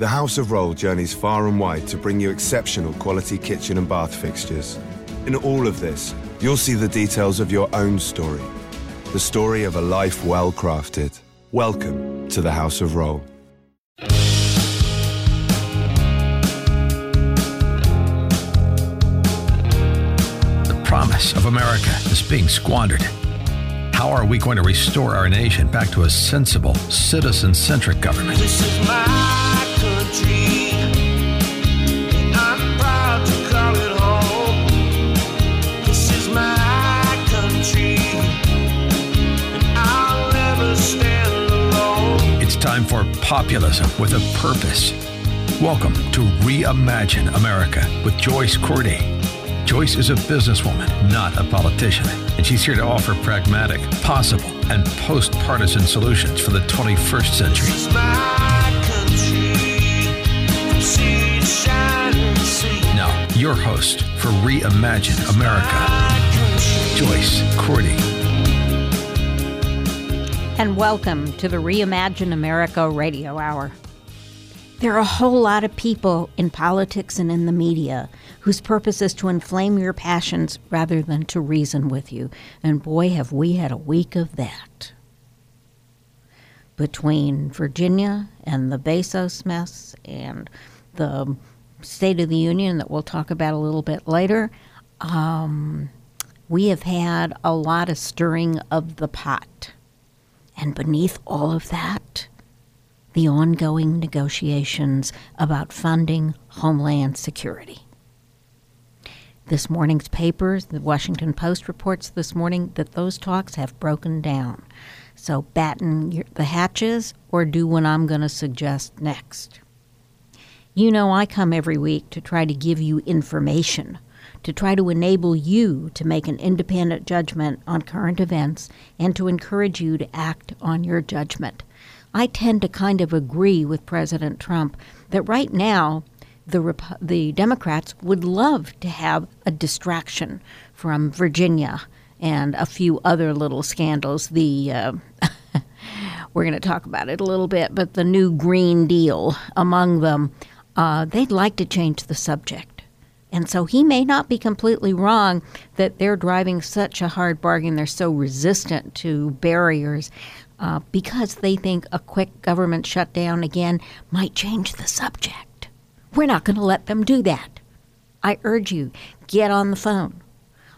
The House of Rohl journeys far and wide to bring you exceptional quality kitchen and bath fixtures. In all of this, you'll see the details of your own story. The story of a life well crafted. Welcome to the House of Rohl. The promise of America is being squandered. How are we going to restore our nation back to a sensible, citizen centric government? Time for populism with a purpose. Welcome to Reimagine America with Joyce Cordy. Joyce is a businesswoman, not a politician, and she's here to offer pragmatic, possible, and post partisan solutions for the 21st century. This is my country. From sea to shining sea. Now, your host for Reimagine America, Joyce Cordy. And welcome to the Reimagine America Radio Hour. There are a whole lot of people in politics and in the media whose purpose is to inflame your passions rather than to reason with you. And boy, have we had a week of that. Between Virginia and the Bezos mess and the State of the Union that we'll talk about a little bit later, um, we have had a lot of stirring of the pot. And beneath all of that, the ongoing negotiations about funding Homeland Security. This morning's papers, the Washington Post reports this morning that those talks have broken down. So batten the hatches or do what I'm going to suggest next. You know, I come every week to try to give you information, to try to enable you to make an independent judgment on current events and to encourage you to act on your judgment. I tend to kind of agree with President Trump that right now the Rep- the Democrats would love to have a distraction from Virginia and a few other little scandals. The uh, we're going to talk about it a little bit, but the new Green Deal among them, uh, they'd like to change the subject. And so he may not be completely wrong that they're driving such a hard bargain. They're so resistant to barriers uh, because they think a quick government shutdown again might change the subject. We're not going to let them do that. I urge you, get on the phone.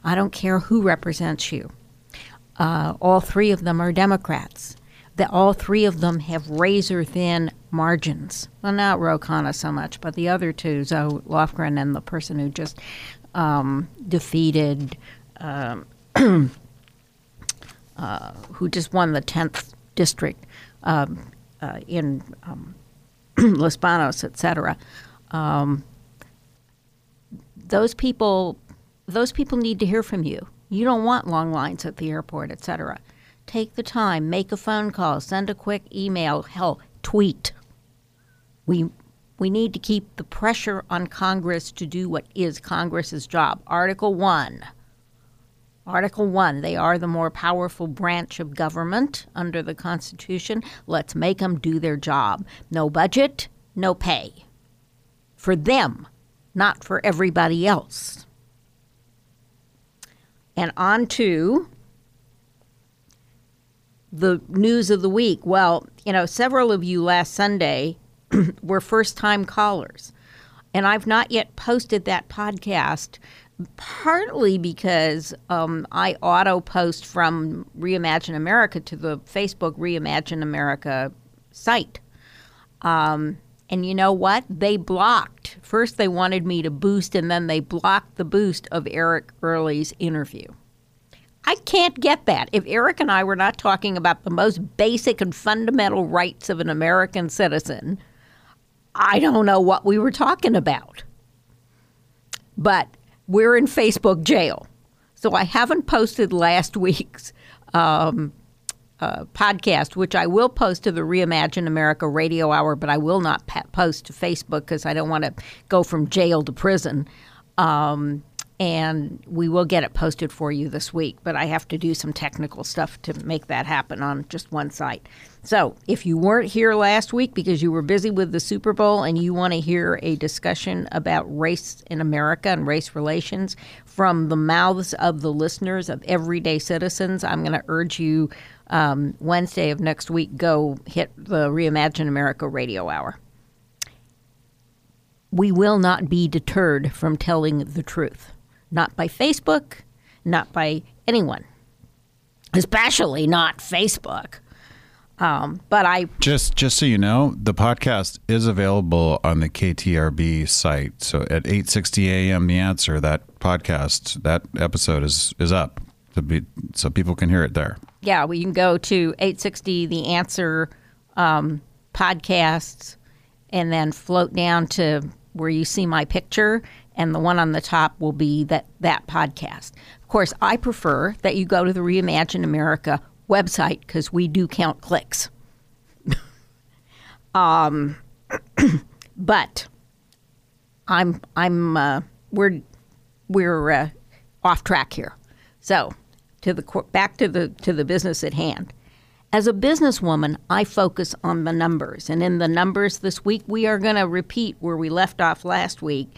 I don't care who represents you. Uh, all three of them are Democrats. That all three of them have razor thin margins. Well, not Ro Khanna so much, but the other two, Zoe Lofgren and the person who just um, defeated, um, uh, who just won the tenth district um, uh, in um, Los Banos, et cetera. Um, those people those people need to hear from you. You don't want long lines at the airport, et cetera. Take the time, make a phone call, send a quick email, hell, tweet. We we need to keep the pressure on Congress to do what is Congress's job. Article 1. Article 1, they are the more powerful branch of government under the Constitution. Let's make them do their job. No budget, no pay. For them, not for everybody else. And on to the news of the week. Well, you know, several of you last Sunday were first time callers. And I've not yet posted that podcast, partly because um, I auto post from Reimagine America to the Facebook Reimagine America site. Um, and you know what? They blocked. First, they wanted me to boost, and then they blocked the boost of Eric Early's interview. I can't get that. If Eric and I were not talking about the most basic and fundamental rights of an American citizen, I don't know what we were talking about. But we're in Facebook jail. So I haven't posted last week's um, uh, podcast, which I will post to the Reimagine America radio hour, but I will not post to Facebook because I don't want to go from jail to prison. Um, and we will get it posted for you this week. But I have to do some technical stuff to make that happen on just one site. So if you weren't here last week because you were busy with the Super Bowl and you want to hear a discussion about race in America and race relations from the mouths of the listeners of everyday citizens, I'm going to urge you um, Wednesday of next week go hit the Reimagine America radio hour we will not be deterred from telling the truth. Not by Facebook, not by anyone, especially not Facebook. Um, but I Just just so you know, the podcast is available on the KTRB site. So at 8:60 a.m. the answer that podcast that episode is is up to be so people can hear it there. yeah, we can go to 860 The Answer um, podcasts and then float down to where you see my picture, and the one on the top will be that, that podcast. Of course, I prefer that you go to the Reimagine America website because we do count clicks. um, but I'm I'm uh, we're we're uh, off track here. So to the back to the to the business at hand. As a businesswoman, I focus on the numbers, and in the numbers this week, we are going to repeat where we left off last week.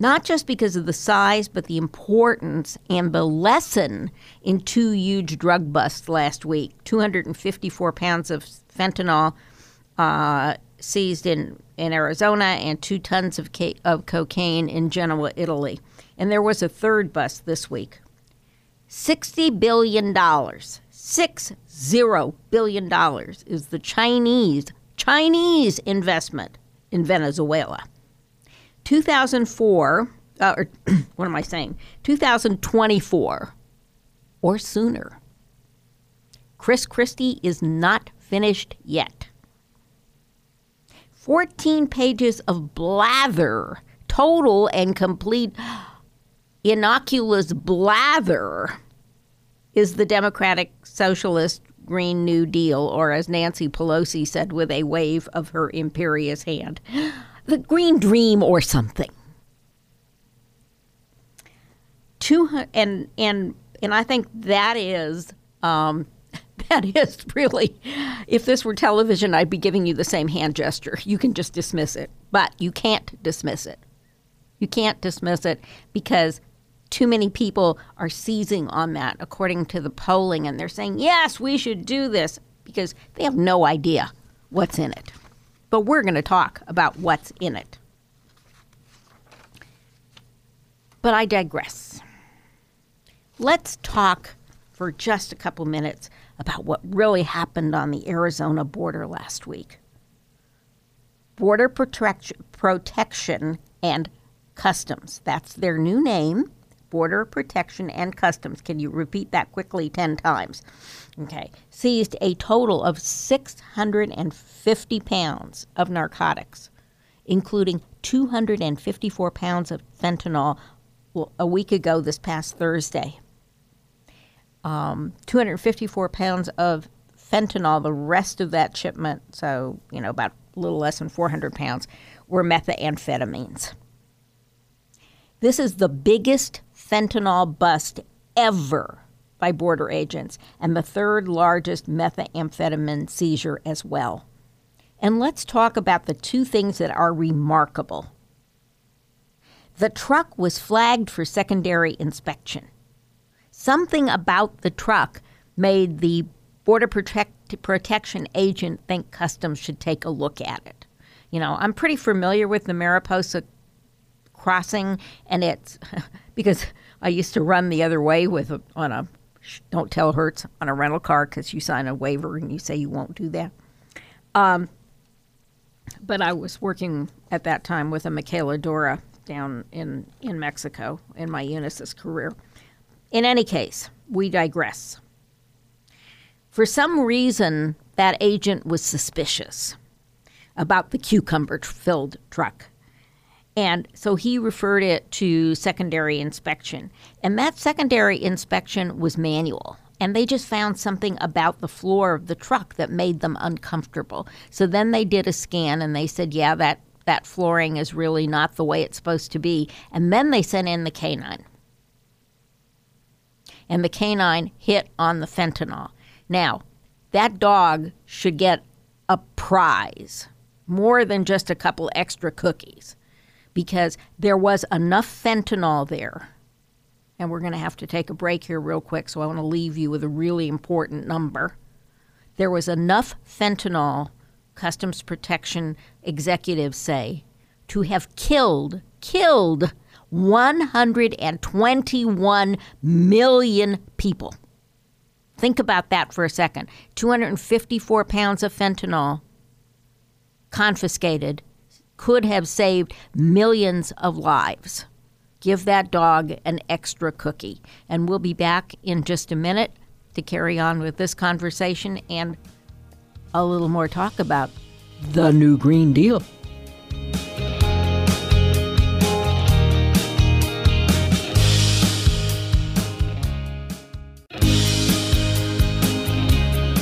Not just because of the size, but the importance and the lesson in two huge drug busts last week 254 pounds of fentanyl uh, seized in, in Arizona and two tons of, ca- of cocaine in Genoa, Italy. And there was a third bust this week. $60 billion, six zero billion dollars is the Chinese, Chinese investment in Venezuela. 2004, uh, or what am I saying? 2024 or sooner. Chris Christie is not finished yet. 14 pages of blather, total and complete innocuous blather is the Democratic Socialist Green New Deal, or as Nancy Pelosi said with a wave of her imperious hand, the Green Dream or something. Two and and and I think that is um, that is really, if this were television, I'd be giving you the same hand gesture. You can just dismiss it, but you can't dismiss it. You can't dismiss it because too many people are seizing on that according to the polling and they're saying, yes, we should do this because they have no idea what's in it. But we're going to talk about what's in it. But I digress. Let's talk for just a couple minutes about what really happened on the Arizona border last week. Border Protection, Protection and Customs. That's their new name. Border Protection and Customs. Can you repeat that quickly 10 times? Okay. Seized a total of 650 pounds of narcotics, including 254 pounds of fentanyl well, a week ago this past Thursday. Um, 254 pounds of fentanyl, the rest of that shipment, so, you know, about a little less than 400 pounds, were methamphetamines. This is the biggest fentanyl bust ever by border agents and the third largest methamphetamine seizure as well. And let's talk about the two things that are remarkable. The truck was flagged for secondary inspection. Something about the truck made the Border Protect- Protection agent think Customs should take a look at it. You know, I'm pretty familiar with the Mariposa crossing, and it's because I used to run the other way with a, on a don't tell Hertz on a rental car because you sign a waiver and you say you won't do that. Um, but I was working at that time with a maquiladora down in in Mexico in my Unisys career. In any case, we digress. For some reason, that agent was suspicious about the cucumber filled truck. And so he referred it to secondary inspection. And that secondary inspection was manual. And they just found something about the floor of the truck that made them uncomfortable. So then they did a scan and they said, yeah, that, that flooring is really not the way it's supposed to be. And then they sent in the canine. and the canine hit on the fentanyl. Now, that dog should get a prize more than just a couple extra cookies because there was enough fentanyl there. And we're going to have to take a break here, real quick, so I want to leave you with a really important number. There was enough fentanyl, Customs Protection executives say, to have killed, killed 121 million people. Think about that for a second. 254 pounds of fentanyl confiscated could have saved millions of lives. Give that dog an extra cookie. And we'll be back in just a minute to carry on with this conversation and a little more talk about the new Green Deal.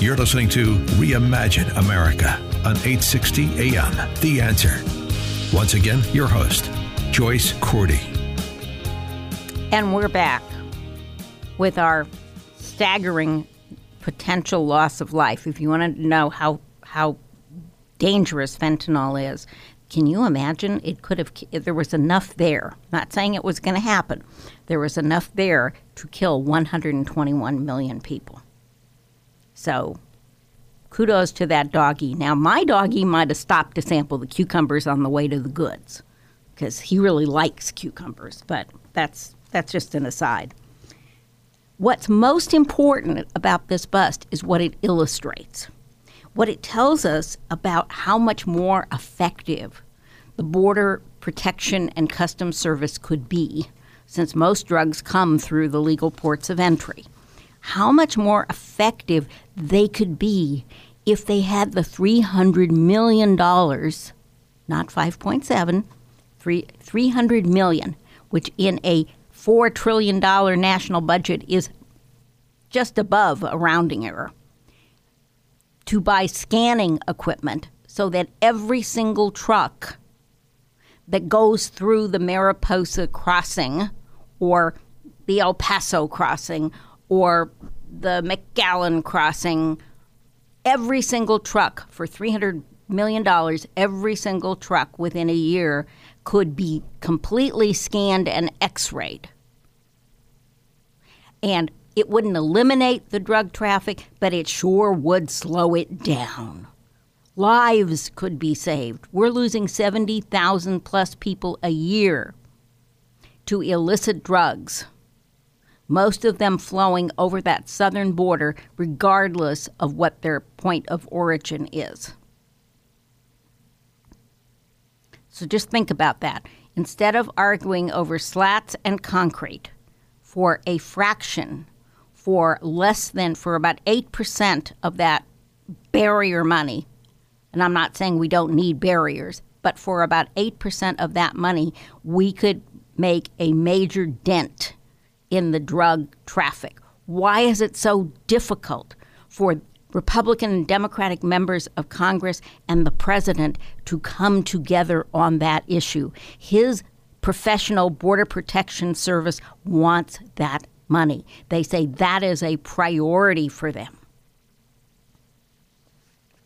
You're listening to Reimagine America on 860 AM. The answer. Once again, your host, Joyce Cordy. And we're back with our staggering potential loss of life. If you want to know how how dangerous fentanyl is, can you imagine? It could have. There was enough there. Not saying it was going to happen. There was enough there to kill 121 million people. So, kudos to that doggy. Now, my doggy might have stopped to sample the cucumbers on the way to the goods because he really likes cucumbers, but that's that's just an aside. What's most important about this bust is what it illustrates. What it tells us about how much more effective the Border Protection and Customs Service could be, since most drugs come through the legal ports of entry. How much more effective they could be if they had the $300 million, not 5.7, three, 300 million, which in a $4 trillion national budget is just above a rounding error, to buy scanning equipment so that every single truck that goes through the Mariposa crossing or the El Paso crossing or the McAllen crossing, every single truck for $300 million, every single truck within a year could be completely scanned and x rayed. And it wouldn't eliminate the drug traffic, but it sure would slow it down. Lives could be saved. We're losing 70,000 plus people a year to illicit drugs, most of them flowing over that southern border, regardless of what their point of origin is. So just think about that. Instead of arguing over slats and concrete for a fraction, for less than, for about 8% of that barrier money, and I'm not saying we don't need barriers, but for about 8% of that money, we could make a major dent in the drug traffic. Why is it so difficult for Republican and Democratic members of Congress and the president to come together on that issue? His professional Border Protection Service wants that money. They say that is a priority for them.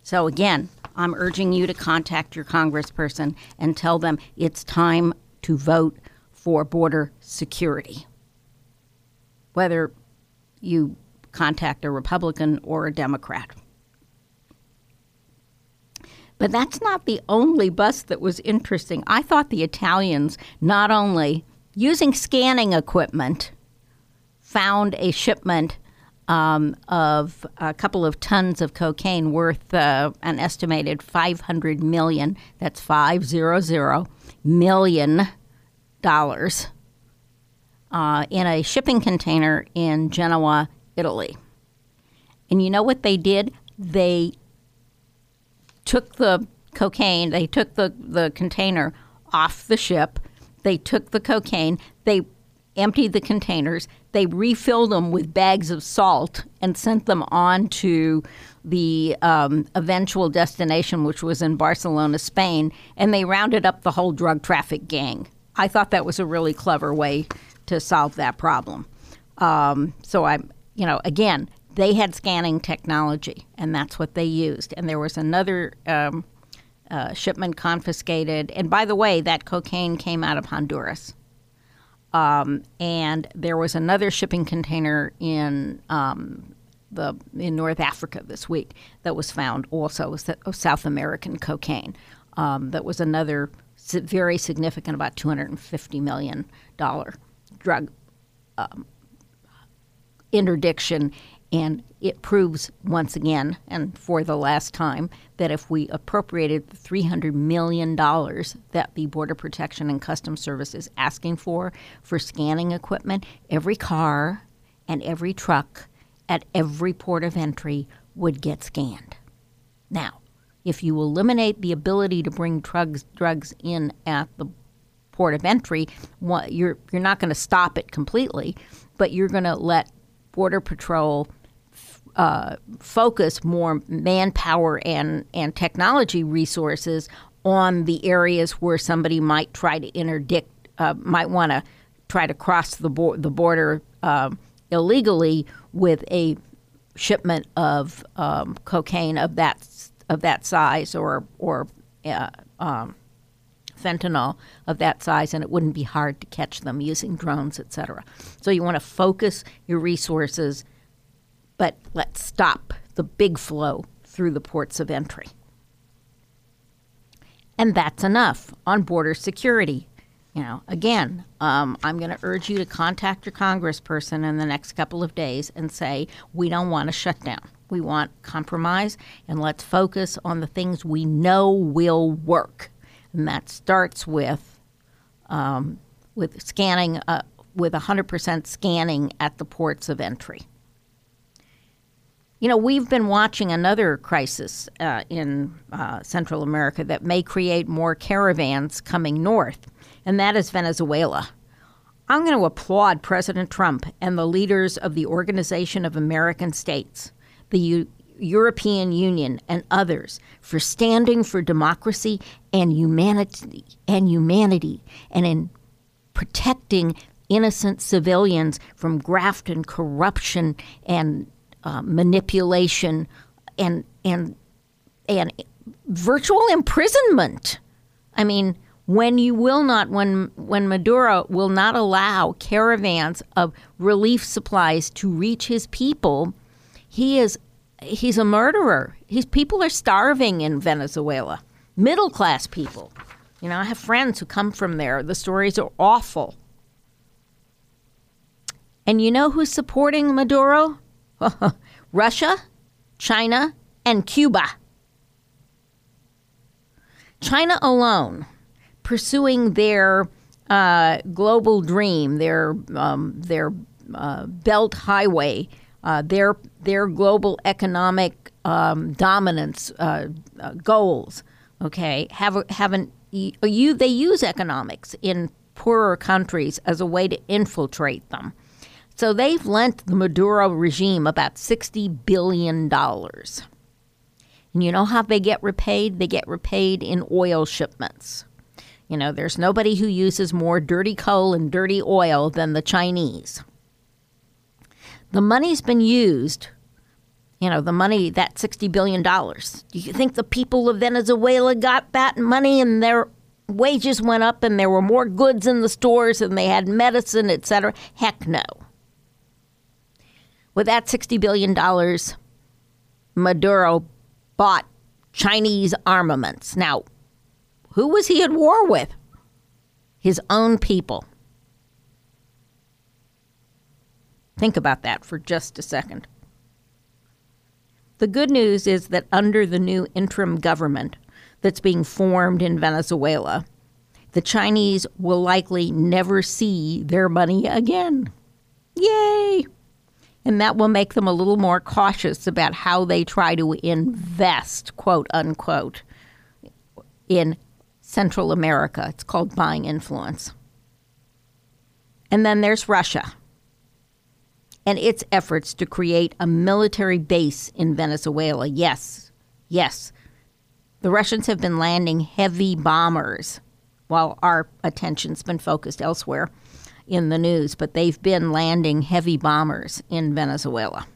So, again, I'm urging you to contact your congressperson and tell them it's time to vote for border security. Whether you contact a Republican or a Democrat. But that's not the only bus that was interesting. I thought the Italians not only using scanning equipment found a shipment um, of a couple of tons of cocaine worth uh, an estimated 500 million, that's 500 million dollars uh, in a shipping container in Genoa, Italy. And you know what they did? They took the cocaine, they took the, the container off the ship, they took the cocaine, they emptied the containers, they refilled them with bags of salt and sent them on to the um, eventual destination, which was in Barcelona, Spain, and they rounded up the whole drug traffic gang. I thought that was a really clever way to solve that problem. Um, so I'm, you know, again, they had scanning technology, and that's what they used. And there was another um, uh, shipment confiscated. And by the way, that cocaine came out of Honduras. Um, and there was another shipping container in um, the in North Africa this week that was found also was South American cocaine. Um, that was another very significant, about two hundred and fifty million dollar drug um, interdiction, and it proves once again and for the last time that if we appropriated the $300 million that the Border Protection and Customs Service is asking for for scanning equipment, every car and every truck at every port of entry would get scanned. Now, if you eliminate the ability to bring drugs drugs in at the port of entry, you're you're not going to stop it completely, but you're going to let Border Patrol uh, focus more manpower and and technology resources on the areas where somebody might try to interdict, uh, might want to try to cross the bo- the border um illegally with a shipment of um, cocaine of that of that size or or uh, um, fentanyl of that size, and it wouldn't be hard to catch them using drones, et cetera. So you want to focus your resources, but let's stop the big flow through the ports of entry. And that's enough on border security. You know, again, um, I'm going to urge you to contact your congressperson in the next couple of days and say, we don't want a shutdown. We want compromise, and let's focus on the things we know will work. And that starts with um, with scanning, uh, with 100% scanning at the ports of entry. You know, we've been watching another crisis uh, in uh, Central America that may create more caravans coming north, and that is Venezuela. I'm going to applaud President Trump and the leaders of the Organization of American States, the U- European Union, and others for standing for democracy and humanity and humanity and in protecting innocent civilians from graft and corruption and uh, manipulation and and and virtual imprisonment. I mean, when you will not, when when Maduro will not allow caravans of relief supplies to reach his people, he is he's a murderer. His people are starving in Venezuela, middle class people. You know, I have friends who come from there. The stories are awful. And you know who's supporting Maduro? Russia, China, and Cuba. China alone, pursuing their uh, global dream, their um, their uh, Belt Highway, uh, their their global economic um, dominance uh, uh, goals. Okay, have haven't you? They use economics in poorer countries as a way to infiltrate them. So they've lent the Maduro regime about sixty billion dollars. And you know how they get repaid? They get repaid in oil shipments. You know, there's nobody who uses more dirty coal and dirty oil than the Chinese. The money's been used, you know, the money, that $60 billion. Do you think the people of Venezuela got that money and their wages went up and there were more goods in the stores and they had medicine, et cetera? Heck no. With that $60 billion, Maduro bought Chinese armaments. Now, who was he at war with? His own people. Think about that for just a second. The good news is that under the new interim government that's being formed in Venezuela, the Chinese will likely never see their money again. Yay! And that will make them a little more cautious about how they try to invest, quote unquote, in Central America. It's called buying influence. And then there's Russia and its efforts to create a military base in Venezuela. Yes, yes. The Russians have been landing heavy bombers while our attention's been focused elsewhere in the news, but they've been landing heavy bombers in Venezuela.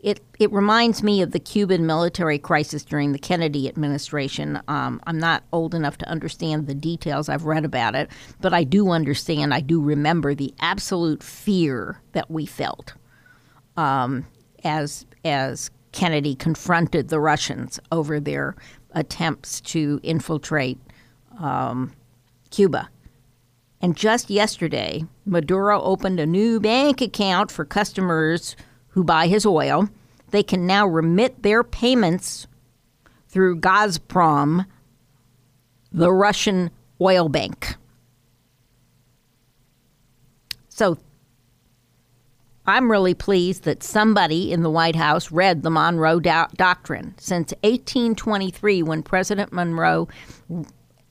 It it reminds me of the Cuban military crisis during the Kennedy administration. Um, I'm not old enough to understand the details. I've read about it, but I do understand. I do remember the absolute fear that we felt um, as as Kennedy confronted the Russians over their attempts to infiltrate um, Cuba. And just yesterday, Maduro opened a new bank account for customers who buy his oil. They can now remit their payments through Gazprom, the Russian oil bank. So I'm really pleased that somebody in the White House read the Monroe Do- Doctrine. Since 1823, when President Monroe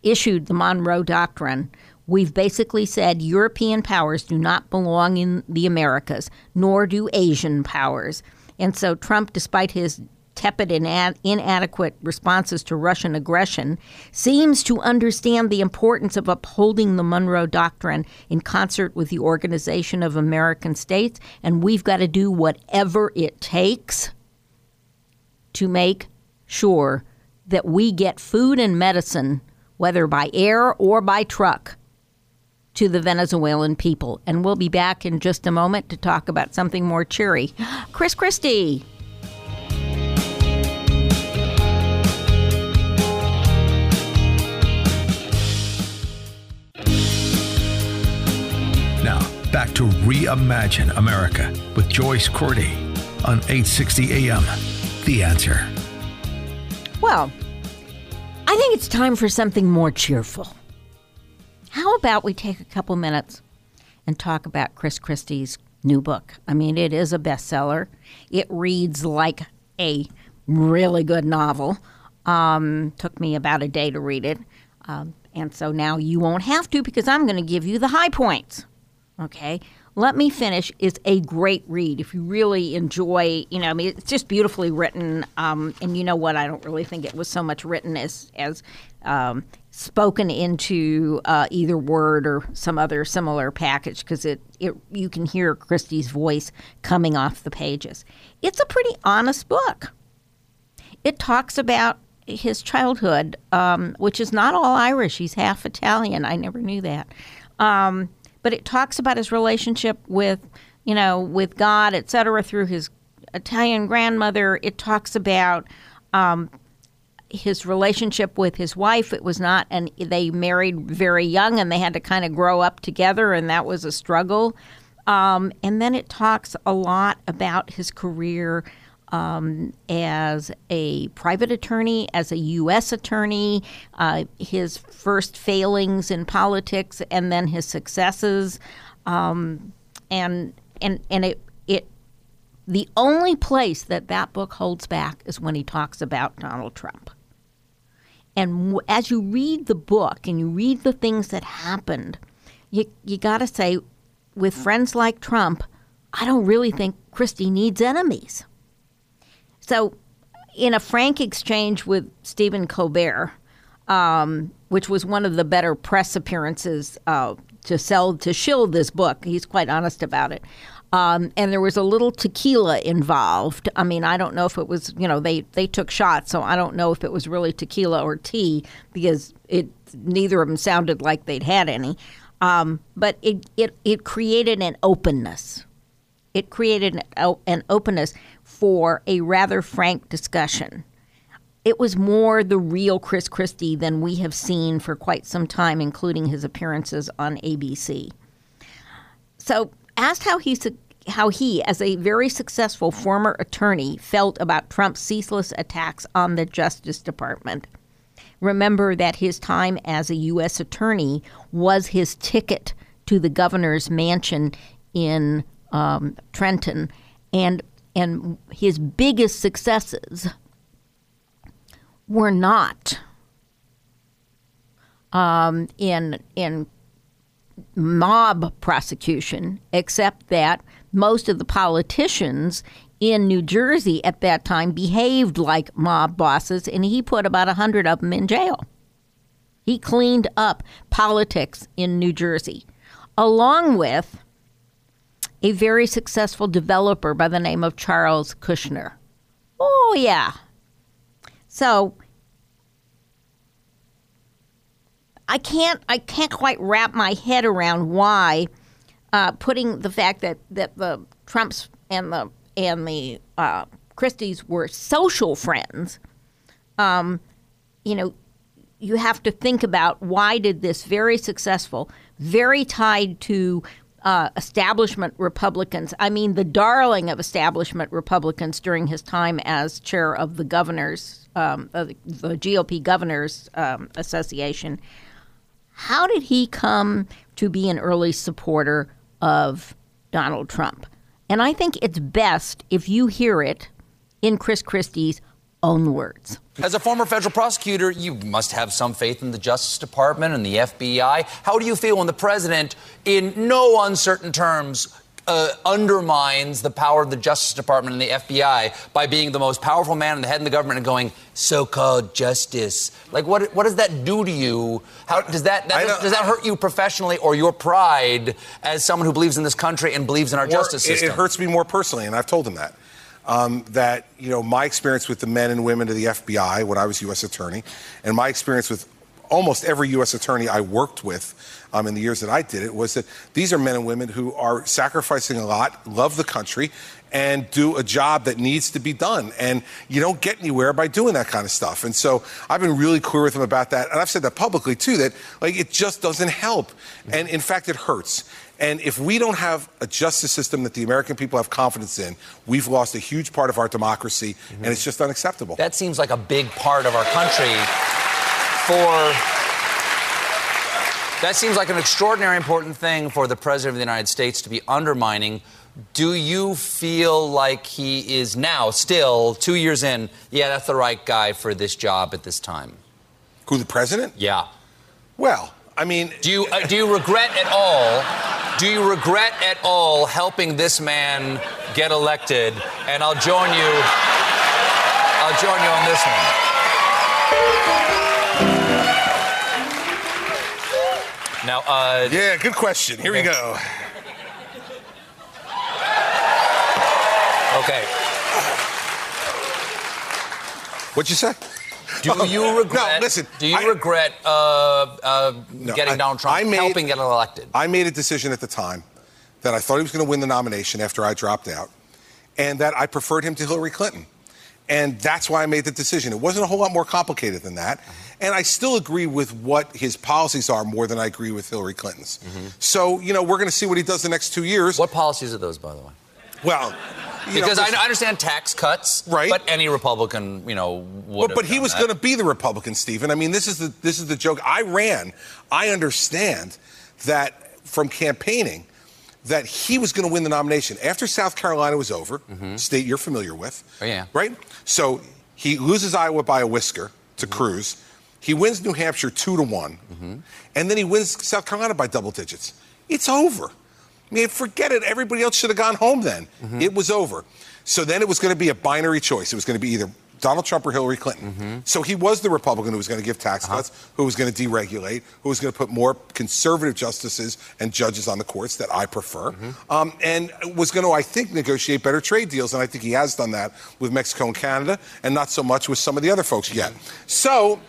issued the Monroe Doctrine, we've basically said European powers do not belong in the Americas, nor do Asian powers. And so Trump, despite his tepid and ad- inadequate responses to Russian aggression, seems to understand the importance of upholding the Monroe Doctrine in concert with the Organization of American States, and we've got to do whatever it takes to make sure that we get food and medicine, whether by air or by truck, to the Venezuelan people. And we'll be back in just a moment to talk about something more cheery. Chris Christie. Now, back to Reimagine America with Joyce Cordy on 860 AM. The answer. Well, I think it's time for something more cheerful. How about we take a couple minutes and talk about Chris Christie's new book? I mean, it is a bestseller. It reads like a really good novel. Um, took me about a day to read it. Um, and so now you won't have to because I'm going to give you the high points. Okay. Let Me Finish is a great read if you really enjoy, you know, I mean, it's just beautifully written. Um, and you know what? I don't really think it was so much written as, as um, spoken into uh, either word or some other similar package because it, it you can hear Christie's voice coming off the pages. It's a pretty honest book. It talks about his childhood, um, which is not all Irish. He's half Italian. I never knew that. Um, but it talks about his relationship with, you know, with God, etc., through his Italian grandmother. It talks about um, his relationship with his wife. It was not, and they married very young, and they had to kind of grow up together, and that was a struggle. Um, and then it talks a lot about his career um, as a private attorney, as a U.S. attorney, uh, his first failings in politics, and then his successes. Um, and and and it it the only place that that book holds back is when he talks about Donald Trump. And as you read the book and you read the things that happened, you you got to say, with friends like Trump, I don't really think Christie needs enemies. So, in a frank exchange with Stephen Colbert, um, which was one of the better press appearances uh, to sell to shill this book, he's quite honest about it. Um, and there was a little tequila involved. I mean, I don't know if it was, you know, they they took shots, so I don't know if it was really tequila or tea because it neither of them sounded like they'd had any. Um, but it, it it created an openness. It created an, an openness for a rather frank discussion. It was more the real Chris Christie than we have seen for quite some time, including his appearances on ABC. So, asked how he how he, as a very successful former attorney, felt about Trump's ceaseless attacks on the Justice Department. Remember that his time as a U.S. attorney was his ticket to the governor's mansion in um, Trenton, and and his biggest successes were not um, in in mob prosecution, except that most of the politicians in New Jersey at that time behaved like mob bosses, and he put about a hundred of them in jail. He cleaned up politics in New Jersey. along with a very successful developer by the name of Charles Kushner. Oh, yeah. So I can't I can't quite wrap my head around why uh, putting the fact that, that the Trumps and the and the uh, Christies were social friends. Um, you know, you have to think about why did this very successful, very tied to uh, establishment Republicans. I mean, the darling of establishment Republicans during his time as chair of the governors, um, of the, GOP Governors um, Association. How did he come to be an early supporter of Donald Trump? And I think it's best if you hear it in Chris Christie's own words. As a former federal prosecutor, you must have some faith in the Justice Department and the FBI. How do you feel when the president, in no uncertain terms, uh, undermines the power of the Justice Department and the FBI by being the most powerful man in the head of the government and going so-called justice? Like, what what does that do to you? How does that, that does, does that hurt you professionally or your pride as someone who believes in this country and believes in our justice it- system? It, hurts me more personally, and I've told him that. Um, that you know my experience with the men and women of the FBI when I was U.S. attorney, and my experience with almost every U.S. attorney I worked with um, in the years that I did it was that these are men and women who are sacrificing a lot, love the country, and do a job that needs to be done. And you don't get anywhere by doing that kind of stuff. And so I've been really clear with them about that, and I've said that publicly too. That like it just doesn't help, and in fact it hurts. And if we don't have a justice system that the American people have confidence in, we've lost a huge part of our democracy, and it's just unacceptable. That seems like a big part of our country for. That seems like an extraordinary important thing for the President of the United States to be undermining. Do you feel like he is now, still, two years in, yeah, that's the right guy for this job at this time? Who, the president? Yeah. Well, I mean, Do you, uh, do you regret at all? Do you regret at all helping this man get elected? And I'll join you. I'll join you on this one. Now, uh, yeah, good question. Here we go. okay. What'd you say? Do you regret? No, listen. Do you I- regret uh, uh, No, getting I- Donald Trump I made- helping get elected? I made a decision at the time that I thought he was going to win the nomination after I dropped out, and that I preferred him to Hillary Clinton. And that's why I made the decision. It wasn't a whole lot more complicated than that. Uh-huh. And I still agree with what his policies are more than I agree with Hillary Clinton's. Mm-hmm. So, you know, we're going to see what he does the next two years. What policies are those, by the way? Well, know, Because I, I understand tax cuts, Right. But any Republican, you know, would. But, but he was going to be the Republican, Stephen. I mean, this is the this is the joke. I ran. I understand that from campaigning that he was going to win the nomination after South Carolina was over, mm-hmm. state you're familiar with. Oh, yeah. Right. So he loses Iowa by a whisker to mm-hmm. Cruz. He wins New Hampshire two to one, mm-hmm. and then he wins South Carolina by double digits. It's over. I mean, forget it. Everybody else should have gone home then. It was over. So then it was going to be a binary choice. It was going to be either Donald Trump or Hillary Clinton. Mm-hmm. So he was the Republican who was going to give tax uh-huh. cuts, who was going to deregulate, who was going to put more conservative justices and judges on the courts that I prefer, mm-hmm. um, and was going to, I think, negotiate better trade deals. And I think he has done that with Mexico and Canada, and not so much with some of the other folks yet. Mm-hmm. So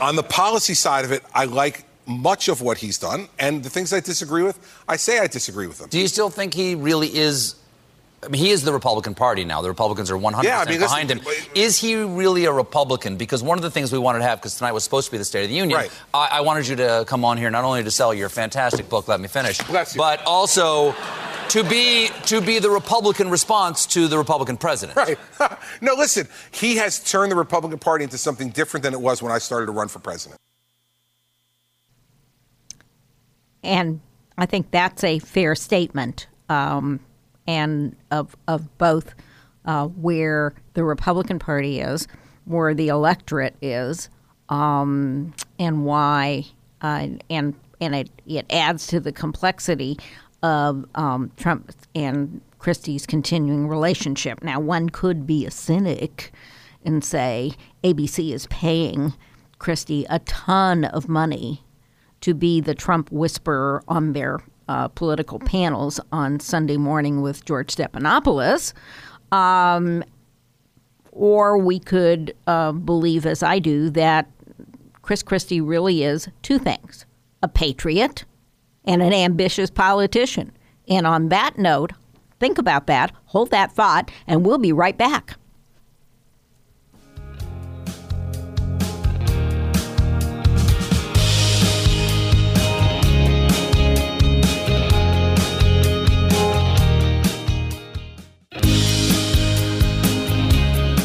on the policy side of it, I like much of what he's done, and the things I disagree with, I say I disagree with them. Do you still think he really is? I mean, he is the Republican Party now. The Republicans are 100% Yeah, I mean, behind him. Is he really a Republican? Because one of the things we wanted to have, because tonight was supposed to be the State of the Union, Right. I, I wanted you to come on here not only to sell your fantastic book, Let Me Finish, Bless you. but also to be to be the Republican response to the Republican president. Right. no, listen, he has turned the Republican Party into something different than it was when I started to run for president. And I think that's a fair statement, um, and of of both uh, where the Republican Party is, where the electorate is, um, and why, uh, and and it it adds to the complexity of um, Trump and Christie's continuing relationship. Now, one could be a cynic and say ABC is paying Christie a ton of money to be the Trump whisperer on their uh, political panels on Sunday morning with George Stephanopoulos. Um, or we could uh, believe, as I do, that Chris Christie really is two things a patriot and an ambitious politician. And on that note, think about that, hold that thought, and we'll be right back.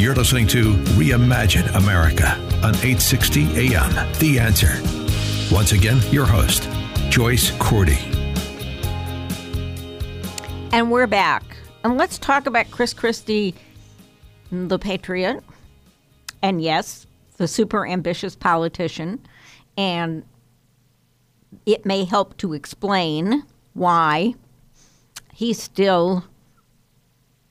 You're listening to Reimagine America on 860 AM. The answer. Once again, your host, Joyce Cordy. And we're back. And let's talk about Chris Christie, the patriot. And yes, the super ambitious politician. And it may help to explain why he still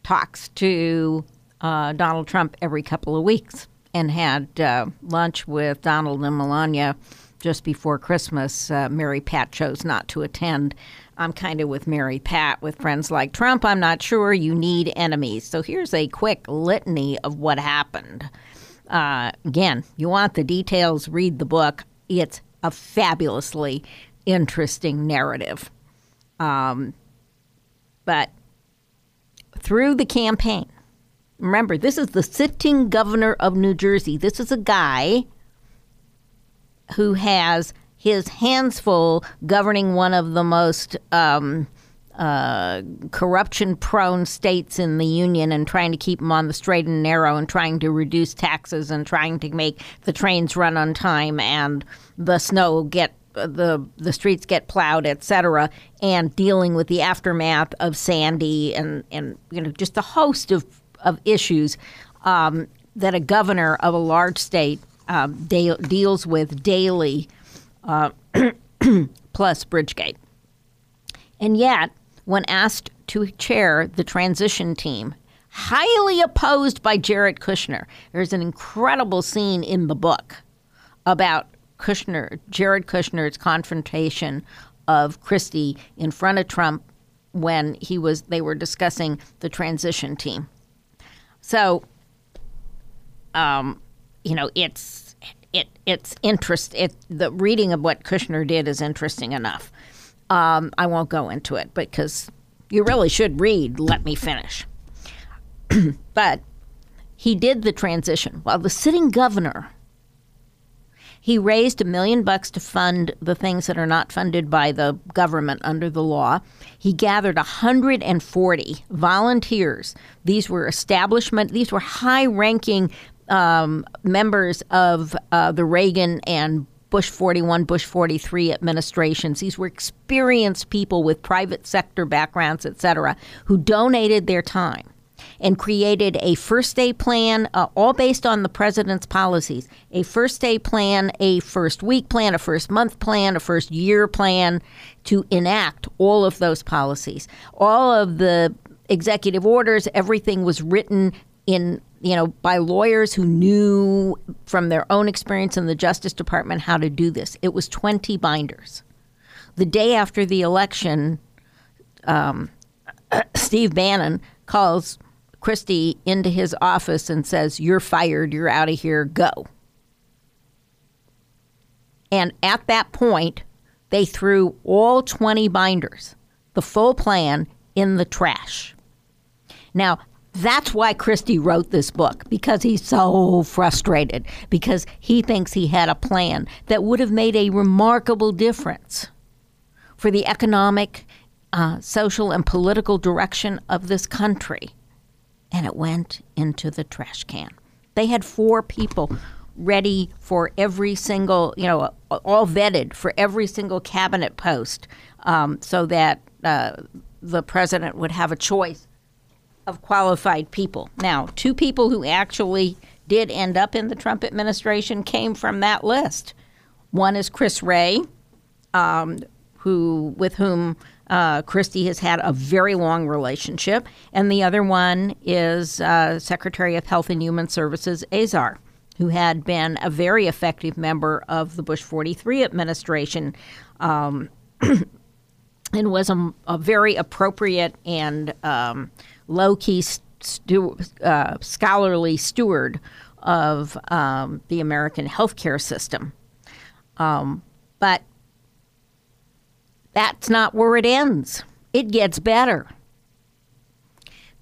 talks to uh, Donald Trump every couple of weeks and had uh, lunch with Donald and Melania just before Christmas. Uh, Mary Pat chose not to attend. I'm kind of with Mary Pat. With friends like Trump, I'm not sure you need enemies. So here's a quick litany of what happened. Uh, again, you want the details, read the book. It's a fabulously interesting narrative. Um, but through the campaign, remember, this is the sitting governor of New Jersey. This is a guy who has his hands full governing one of the most um, uh, corruption prone states in the union and trying to keep them on the straight and narrow and trying to reduce taxes and trying to make the trains run on time and the snow get the the streets get plowed, etc., and dealing with the aftermath of Sandy and and you know just a host of of issues um, that a governor of a large state um, de- deals with daily, uh, plus Bridgegate. And yet, when asked to chair the transition team, highly opposed by Jared Kushner, there's an incredible scene in the book about Kushner, Jared Kushner's confrontation of Christie in front of Trump when he was they were discussing the transition team. So, um, you know, it's it it's interest. It the reading of what Kushner did is interesting enough. Um, I won't go into it because you really should read. Let me finish. but he did the transition while the sitting governor. He raised a million bucks to fund the things that are not funded by the government under the law. He gathered 140 volunteers. These were establishment, these were high ranking um, members of uh, the Reagan and Bush 41, Bush 43 administrations. These were experienced people with private sector backgrounds, et cetera, who donated their time and created a first day plan, uh, all based on the president's policies. A first day plan, a first week plan, a first month plan, a first year plan to enact all of those policies. All of the executive orders, everything was written in you know by lawyers who knew from their own experience in the justice department how to do this. It was 20 binders. The day after the election um, steve bannon calls christie into his office and says you're fired. You're out of here. Go. And at that point they threw all 20 binders the full plan in the trash. Now, that's why Christie wrote this book because he's so frustrated because he thinks he had a plan that would have made a remarkable difference for the economic, uh, social, and political direction of this country. And it went into the trash can. They had four people ready for every single, you know, all vetted for every single cabinet post um, so that uh, the president would have a choice of qualified people. Now, two people who actually did end up in the Trump administration came from that list. One is Chris Wray, um, who with whom uh, Christie has had a very long relationship, and the other one is uh, Secretary of Health and Human Services Azar, who had been a very effective member of the Bush 43 administration um, and was a, a very appropriate and um, low key stu- uh, scholarly steward of um, the American healthcare system. Um, but that's not where it ends, it gets better.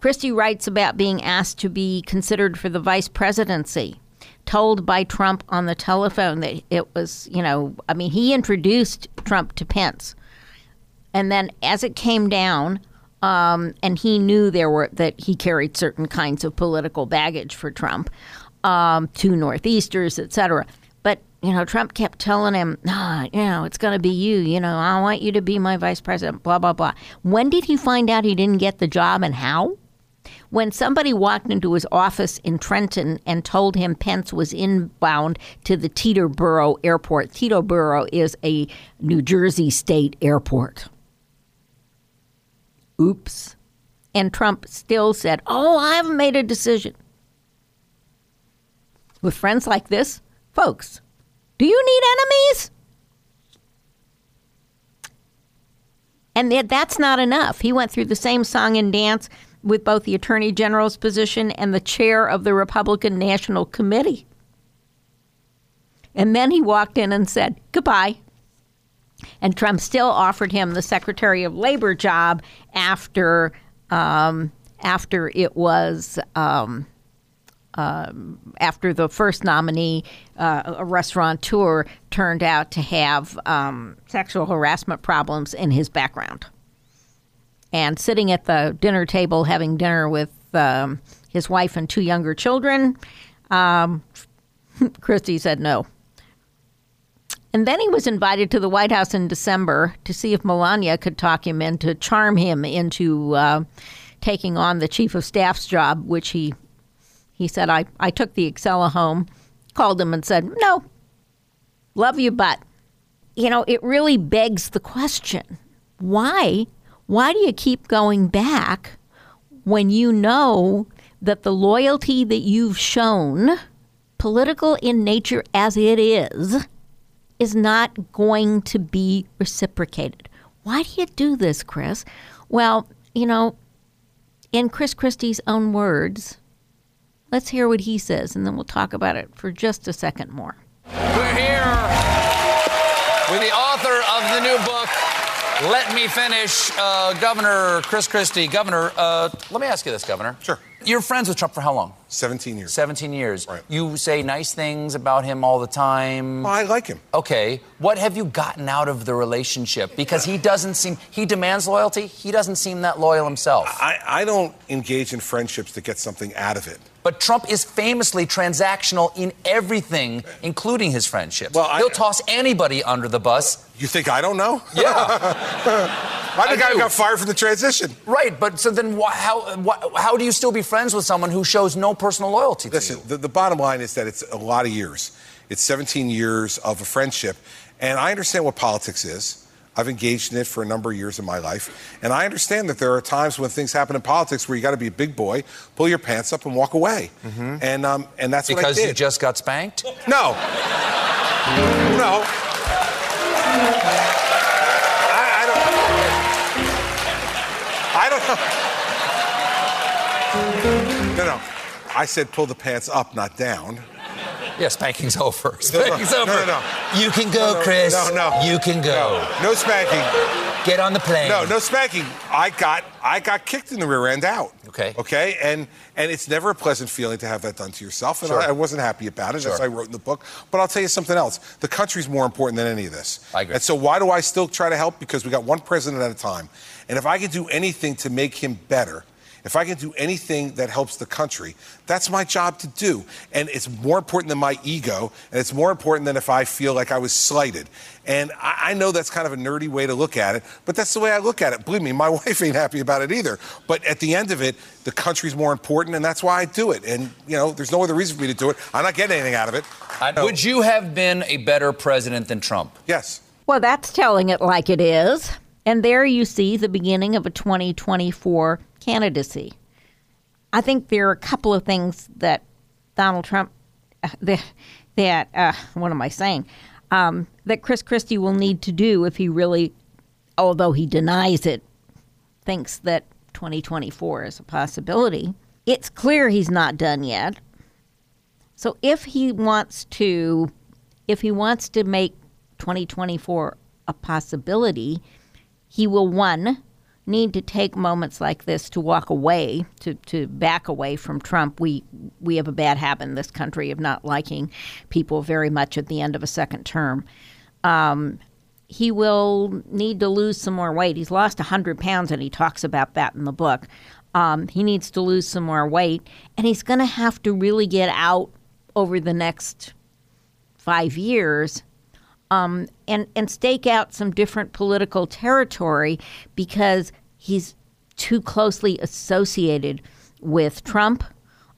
Christie writes about being asked to be considered for the vice presidency, told by Trump on the telephone that it was, you know, I mean, he introduced Trump to Pence. And then as it came down, um, and he knew there were that he carried certain kinds of political baggage for Trump, um, two Northeasters, et cetera. You know, Trump kept telling him, ah, you know, it's going to be you. You know, I want you to be my vice president. Blah blah blah. When did he find out he didn't get the job, and how? When somebody walked into his office in Trenton and told him Pence was inbound to the Teterboro Airport. Teterboro is a New Jersey state airport. Oops. And Trump still said, Oh, I haven't made a decision. With friends like this, folks, do you need enemies? And that's not enough. He went through the same song and dance with both the Attorney General's position and the chair of the Republican National Committee. And then he walked in and said, Goodbye. And Trump still offered him the Secretary of Labor job after um, after it was um, um, after the first nominee, uh, a restaurateur, turned out to have um, sexual harassment problems in his background. And sitting at the dinner table having dinner with um, his wife and two younger children, um, Christie said no. And then he was invited to the White House in December to see if Melania could talk him in to charm him into uh, taking on the chief of staff's job, which he he said I, I took the Acela home, called him and said, No, love you, but you know, it really begs the question. Why why do you keep going back when you know that the loyalty that you've shown, political in nature as it is, is not going to be reciprocated. Why do you do this, Chris? Well, you know, in Chris Christie's own words, let's hear what he says, and then we'll talk about it for just a second more. We're here with the author of the new book, Let Me Finish, uh, Governor Chris Christie. Governor, uh, let me ask you this, Governor. Sure. You're friends with Trump for how long? 17 years. 17 years. Right. You say nice things about him all the time. Well, I like him. Okay, what have you gotten out of the relationship? Because he doesn't seem, he demands loyalty. He doesn't seem that loyal himself. I, I don't engage in friendships to get something out of it. But Trump is famously transactional in everything, including his friendships. Well, I- He'll toss anybody under the bus. You think I don't know? Yeah, I'm the I guy who got fired from the transition. right. But so then, why, how why, how do you still be friends with someone who shows no personal loyalty to Listen, you? the, the bottom line is that it's a lot of years. It's 17 years of a friendship. And I understand what politics is. I've engaged in it for a number of years in my life. And I understand that there are times when things happen in politics where you got to be a big boy, pull your pants up, and walk away. And, um, and that's what I Because you just got spanked. No. No. I, I don't. I don't know. No, no. I said pull the pants up, not down. Yeah, spanking's over. Spanking's no, over. no, no. You can go, No, no, Chris. No, no. You can go. No, no spanking. Get on the plane. No, no spanking. I got I got kicked in the rear end out. Okay. Okay. And and it's never a pleasant feeling to have that done to yourself. And Sure. I, I wasn't happy about it, as Sure. I wrote in the book. But I'll tell you something else. The country's more important than any of this. I agree. And so why do I still try to help? Because we got one president at a time. And if I can do anything to make him better, if I can do anything that helps the country, that's my job to do. And it's more important than my ego, and it's more important than if I feel like I was slighted. And I, I know that's kind of a nerdy way to look at it, but that's the way I look at it. Believe me, my wife ain't happy about it either. But at the end of it, the country's more important, and that's why I do it. And, you know, there's no other reason for me to do it. I'm not getting anything out of it. Would you have been a better president than Trump? Yes. Well, that's telling it like it is. And there you see the beginning of a 2024 candidacy. I think there are a couple of things that Donald Trump that that uh, what am I saying? Um, that Chris Christie will need to do if he really, although he denies it, thinks that 2024 is a possibility. It's clear he's not done yet. So if he wants to, if he wants to make 2024 a possibility, he will one need to take moments like this to walk away, to, to back away from Trump. We we have a bad habit in this country of not liking people very much at the end of a second term. Um, he will need to lose some more weight. He's lost 100 pounds, and he talks about that in the book. Um, he needs to lose some more weight, and he's going to have to really get out over the next five years um, and and stake out some different political territory because he's too closely associated with Trump.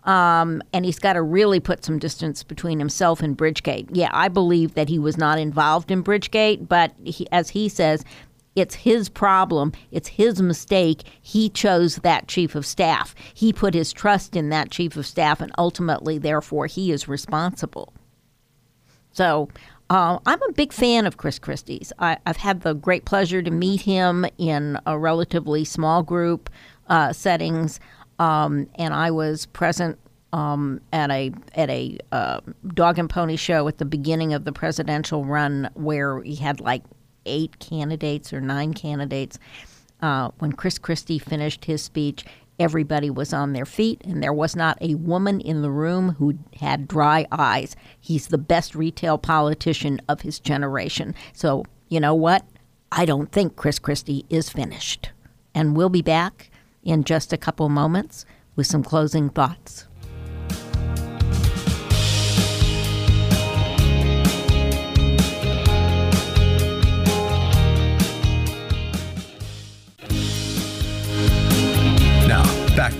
Um, and he's got to really put some distance between himself and Bridgegate. Yeah, I believe that he was not involved in Bridgegate, but he, as he says, it's his problem. It's his mistake. He chose that chief of staff. He put his trust in that chief of staff, and ultimately, therefore, he is responsible. So uh, I'm a big fan of Chris Christie's. I, have had the great pleasure to meet him in a relatively small group uh, settings, um, and I was present um, at a at a uh, dog and pony show at the beginning of the presidential run, where he had like eight candidates or nine candidates. Uh, when Chris Christie finished his speech, Everybody was on their feet, and there was not a woman in the room who had dry eyes. He's the best retail politician of his generation. So, you know what? I don't think Chris Christie is finished. And we'll be back in just a couple moments with some closing thoughts.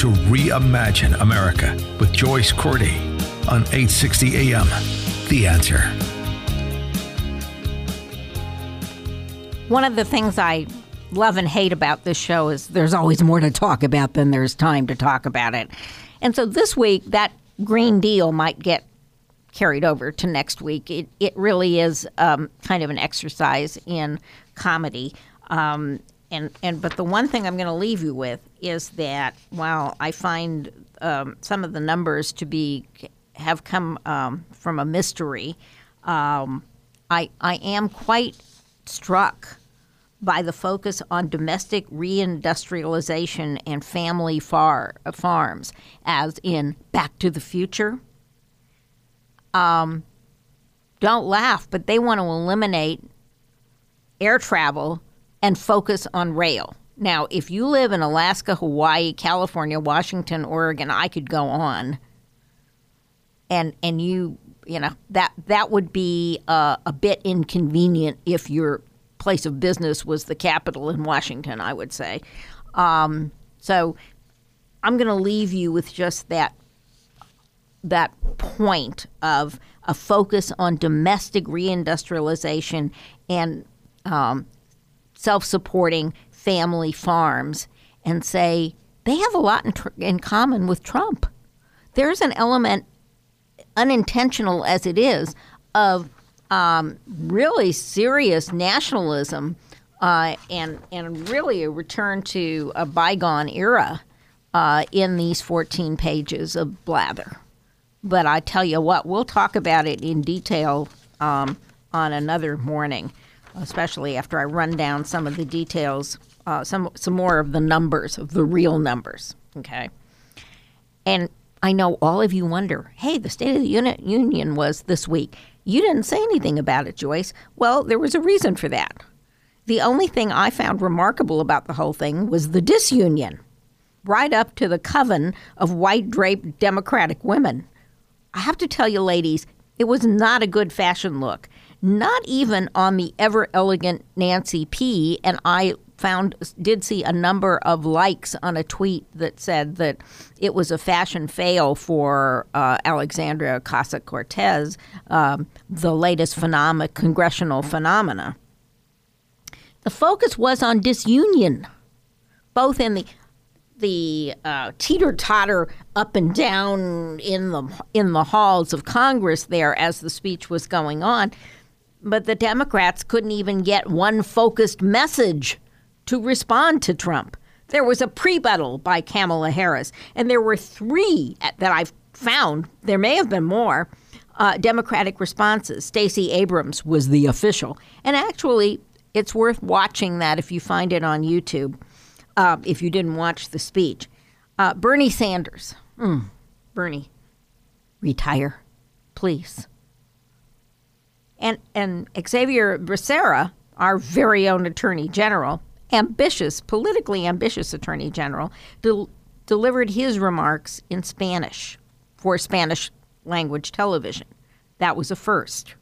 To Reimagine America with Joyce Cordy on 860 AM. The answer. One of the things I love and hate about this show is there's always more to talk about than there's time to talk about it. And so this week, that Green Deal might get carried over to next week. It, it really is um, kind of an exercise in comedy. Um, and and but the one thing I'm going to leave you with is that while I find um, some of the numbers to be have come um, from a mystery, um, I I am quite struck by the focus on domestic reindustrialization and family far, uh, farms, as in Back to the Future. Um, don't laugh, but they want to eliminate air travel and focus on rail. Now, if you live in Alaska, Hawaii, California, Washington, Oregon, I could go on. And and you you know that that would be uh, a bit inconvenient if your place of business was the capital in Washington. I would say. Um, so I'm going to leave you with just that that point of a focus on domestic reindustrialization and um, self supporting family farms and say they have a lot in, tr- in common with Trump. There's an element, unintentional as it is, of um, really serious nationalism uh, and, and really a return to a bygone era uh, in these 14 pages of blather. But I tell you what, we'll talk about it in detail um, on another morning especially after I run down some of the details, uh, some some more of the numbers of the real numbers. Okay, and I know all of you wonder, hey, the State of the Unit Union was this week. You didn't say anything about it, Joyce. Well, there was a reason for that. The only thing I found remarkable about the whole thing was the disunion, right up to the coven of white draped Democratic women. I have to tell you, ladies, it was not a good fashion look not even on the ever elegant Nancy P. And I found did see a number of likes on a tweet that said that it was a fashion fail for uh, Alexandria Ocasio Cortez, um, the latest phenom- congressional phenomena. The focus was on disunion, both in the the uh, teeter totter up and down in the in the halls of Congress there as the speech was going on, but the Democrats couldn't even get one focused message to respond to Trump. There was a prebuttal by Kamala Harris, and there were three that I've found. There may have been more. Uh, Democratic responses. Stacey Abrams was the official, and actually, it's worth watching that if you find it on YouTube. Uh, if you didn't watch the speech, uh, Bernie Sanders, mm, Bernie, retire, please. And and Xavier Becerra, our very own Attorney General, ambitious, politically ambitious Attorney General, del- delivered his remarks in Spanish for Spanish language television. That was a first.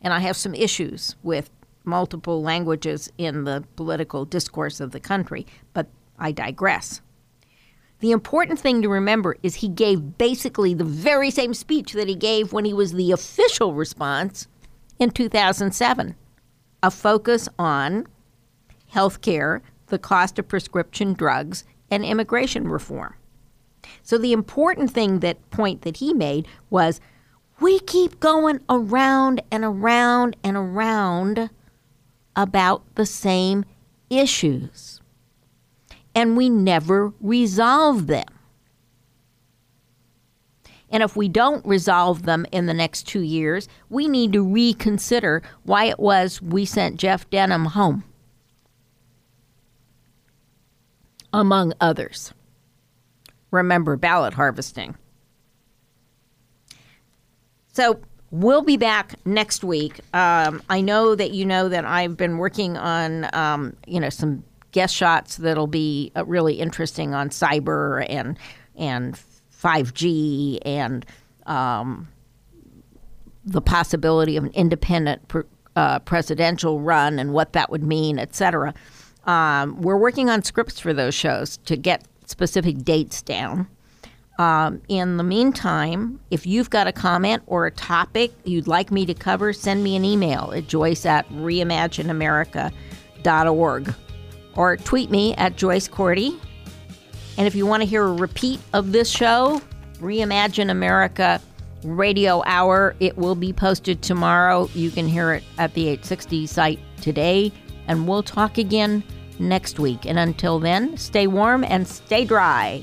And I have some issues with multiple languages in the political discourse of the country, but I digress. The important thing to remember is he gave basically the very same speech that he gave when he was the official response in 2007 a focus on health care, the cost of prescription drugs, and immigration reform. So the important thing that point that he made was we keep going around and around and around about the same issues. And we never resolve them. And if we don't resolve them in the next two years, we need to reconsider why it was we sent Jeff Denham home, among others. Remember ballot harvesting. So we'll be back next week. Um, I know that you know that I've been working on, um, you know, some guest shots that'll be uh, really interesting on cyber and and 5G and um, the possibility of an independent uh, presidential run and what that would mean, et cetera. Um, we're working on scripts for those shows to get specific dates down. Um, in the meantime, if you've got a comment or a topic you'd like me to cover, send me an email at joyce at reimagineamerica.org or tweet me at Joyce Cordy. And if you want to hear a repeat of this show, Reimagine America Radio Hour, it will be posted tomorrow. You can hear it at the 860 site today, and we'll talk again next week. And until then, stay warm and stay dry.